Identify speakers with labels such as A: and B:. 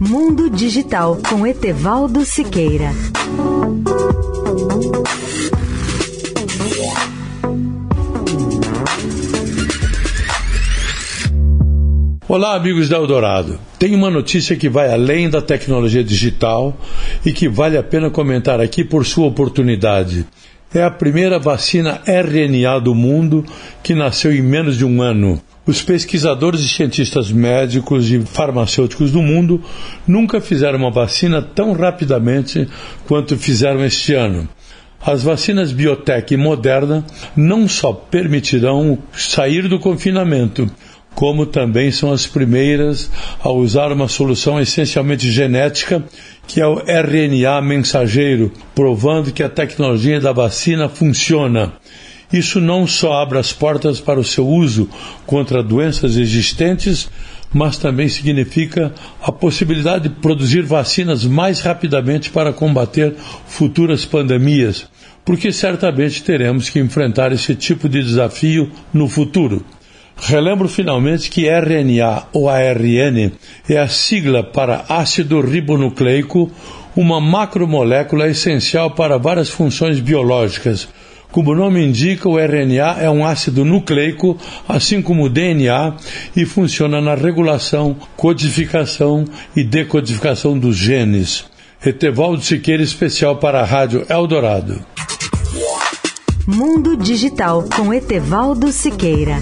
A: Mundo Digital com Etevaldo Siqueira.
B: Olá, amigos da Eldorado. Tem uma notícia que vai além da tecnologia digital e que vale a pena comentar aqui por sua oportunidade. É a primeira vacina RNA do mundo que nasceu em menos de um ano. Os pesquisadores e cientistas médicos e farmacêuticos do mundo nunca fizeram uma vacina tão rapidamente quanto fizeram este ano. As vacinas biotech e Moderna não só permitirão sair do confinamento, como também são as primeiras a usar uma solução essencialmente genética, que é o RNA mensageiro, provando que a tecnologia da vacina funciona. Isso não só abre as portas para o seu uso contra doenças existentes, mas também significa a possibilidade de produzir vacinas mais rapidamente para combater futuras pandemias, porque certamente teremos que enfrentar esse tipo de desafio no futuro. Relembro finalmente que RNA ou ARN é a sigla para ácido ribonucleico, uma macromolécula essencial para várias funções biológicas, como o nome indica, o RNA é um ácido nucleico, assim como o DNA, e funciona na regulação, codificação e decodificação dos genes. Etevaldo Siqueira, especial para a Rádio Eldorado.
A: Mundo Digital com Etevaldo Siqueira.